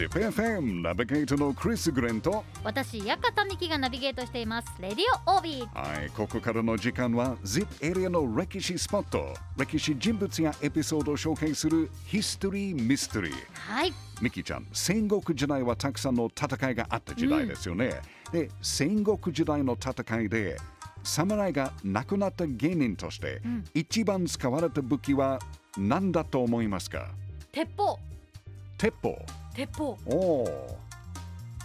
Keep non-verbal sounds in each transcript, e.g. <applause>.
ZIPFM ナビゲートのクリス・グレンと私、ヤカタミキがナビゲートしています。レディオオービー。はい、ここからの時間は ZIP エリアの歴史スポット歴史人物やエピソードを紹介するヒストリー・ミステリーはい。ミキちゃん戦国時代はたくさんの戦いがあった時代ですよね、で戦国時代の戦いで侍が亡くなった芸人として、一番使われた武器は何だと思いますか？鉄砲。鉄砲鉄砲。おお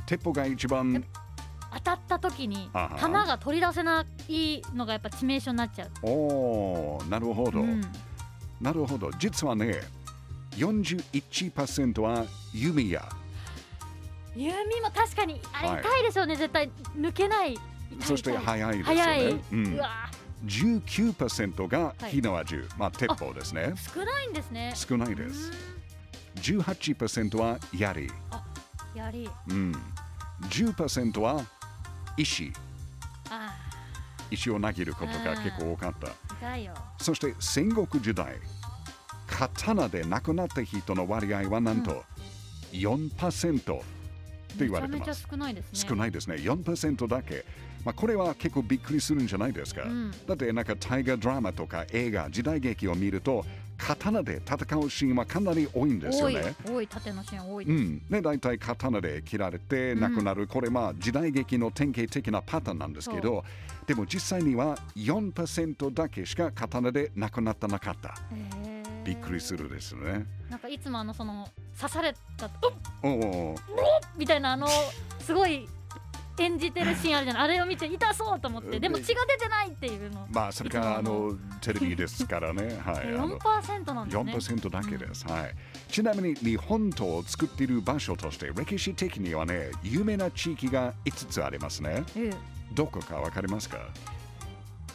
鉄砲が一番。当たった時に弾が取り出せないのがやっぱ致命傷になっちゃう。おおなるほど、うん。なるほど。実はね41%は弓矢。弓も確かにあれはい。痛いでしょうね、絶対抜けない。そして痛い速いですよね。速い。ううんわ19%がはい火縄銃、まあ鉄砲ですね。少ないんですね。少ないです18%は槍、うんやり。うん、10%は石。あ。石を投げることが結構多かった。あ、痛いよ。そして戦国時代。刀で亡くなった人の割合はなんと4%と言われてます、少ないですね。少ないですね。4%だけ、まあ、これは結構びっくりするんじゃないですか、うん。だってなんか大河ドラマとか映画時代劇を見ると刀で戦うシーンはかなり多いんですよ多いね、多い縦のシーン多いです。うん、ね、大体刀で切られて亡くなる、これまあ時代劇の典型的なパターンなんですけどでも実際には4%だけしか刀で亡くなってなかった。びっくりするですね。なんかいつもあのその刺されたおおみたいなあのすごい演じてるシーンあるじゃない。あれを見て痛そうと思って。でも血が出てないっていうの。まあそれからあのテレビですからね。はいあの。4%なんですね。4%だけです、はい。ちなみに日本刀を作っている場所として歴史的にはね有名な地域が5つありますね。うん。どこかわかりますか？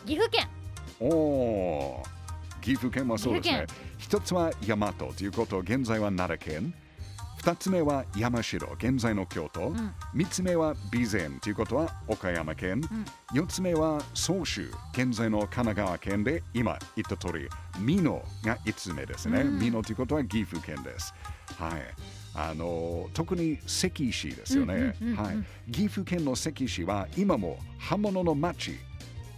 岐阜県。おお岐阜県はそうですね。岐一つは大和ということ現在は奈良県二つ目は山城現在の京都、ん。三つ目は備前ということは岡山県、四つ目は総州現在の神奈川県で今言った通り美濃が五つ目ですね、美濃ということは岐阜県です。はい。あの特に関石ですよね、うんうんうんうんはい、岐阜県の関石は今も刃物の町っ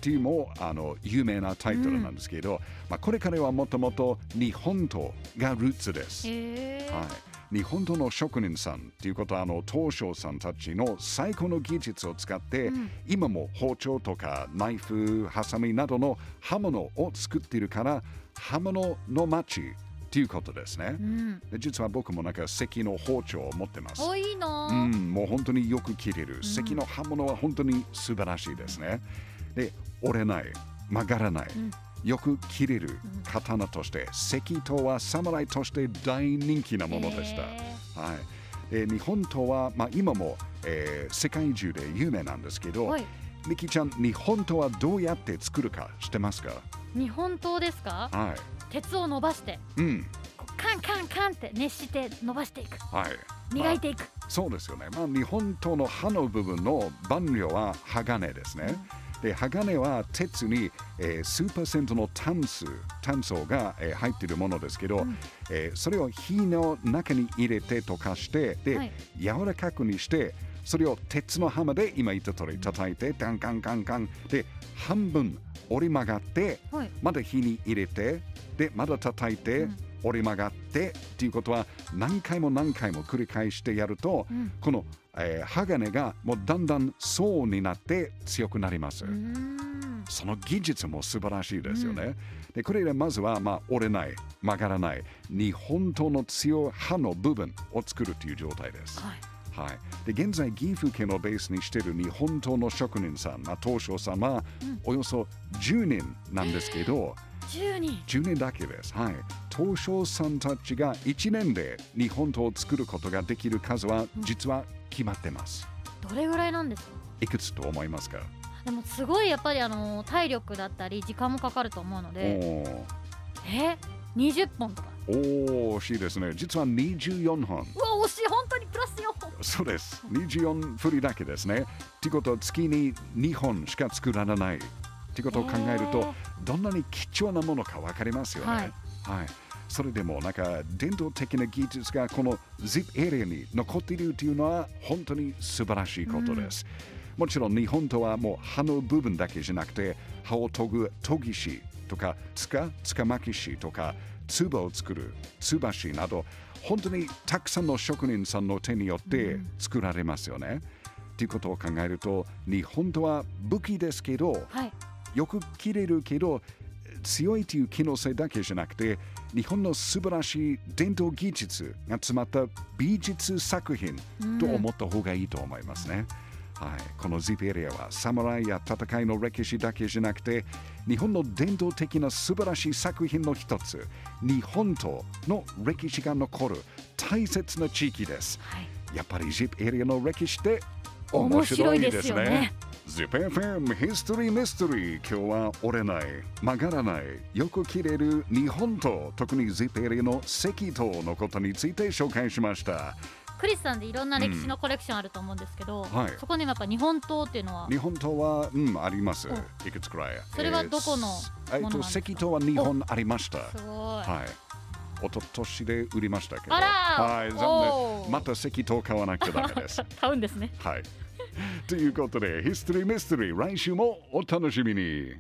ていうもあの有名なタイトルなんですけど、まあ、これからはもともと日本刀がルーツです。はい、日本刀の職人さんっていうことはあの東証さんたちの最高の技術を使って、今も包丁とかナイフ、ハサミなどの刃物を作っているから刃物の町っていうことですね。うんで実は僕もなんか関の包丁を持ってます。多いの？うん、もう本当によく切れる。関の刃物は本当に素晴らしいですね。で、折れない、曲がらない、よく切れる刀として、関刀は侍として大人気なものでした。へはい、で日本刀は、まあ、今も、えー世界中で有名なんですけど、はいミキちゃん、日本刀はどうやって作るか知ってますか？日本刀ですか？は鉄を伸ばしてい。うん。カンカンカンって熱して伸ばしていくはい。磨いていくそうですよね。まあ、日本刀の刃の部分の板料は鋼ですね。で鋼は鉄に、えー、数パーセントの炭素炭素が、えー入っているものですけど、えーそれを火の中に入れて溶かしてで、はい。柔らかくにしてそれを鉄のハマで今言った通り叩いてカンカンカンカンで半分折り曲がって、はい。まだ火に入れてでまだ叩いて、折り曲がってっていうことは何回も何回も繰り返してやると、この、えー鋼がもうだんだん層になって強くなります。うーんその技術も素晴らしいですよね。でこれでまずは、まあ、折れない曲がらない日本刀の強い刃の部分を作るという状態です。はいはい、で現在岐阜県をベースにしている日本刀の職人さん、まあ、東証さんはおよそ10人なんですけど、10人10年だけです。はい。東証さんたちが1年で日本刀を作ることができる数は実は決まってます。どれぐらいなんですか？いくつと思いますか？でもすごいやっぱりあの体力だったり時間もかかると思うのおでーえ？20本とかおー惜しいですね。実は24本。うわ惜しい本当にプラス4本そうです。24振りだけですね。ってことは月に2本しか作られない。ってことを考えるとどんなに貴重なものか分かりますよね。はいはいそれでもなんか伝統的な技術がこの ZIP エリアに残っているというのは本当に素晴らしいことです。もちろん日本とはもう葉の部分だけじゃなくて葉を研ぐ研ぎ師とかつかつかまき師とか唾を作るつばしなど本当にたくさんの職人さんの手によって作られますよね。ということを考えると日本とは武器ですけどはいよく切れるけど強いという機能性だけじゃなくて日本の素晴らしい伝統技術が詰まった美術作品と思った方がいいと思いますね。はい、この ZIP エリアは侍や戦いの歴史だけじゃなくて日本の伝統的な素晴らしい作品の一つ日本との歴史が残る大切な地域です。はいやっぱり ZIP エリアの歴史って面面白白いでいですね。ZIPFM History Mystery. 今日は折れない曲がらないよく切れる日本と特に ZIP エリアの赤道のことについて紹介しました。クリスさんでいろんな歴史のコレクションあると思うんですけど、はい。そこにもやっぱ日本刀っていうのは？日本刀は、うん、あります。お。いくつくらい？それはどこのえっとものなんですか？赤道は2本ありました。すごい、はい一昨年で売りましたけど。はい残念。また赤道買わなきゃダメです。<laughs> 買うんですね。はい <laughs> ということでヒストリーミステリー来週もお楽しみに。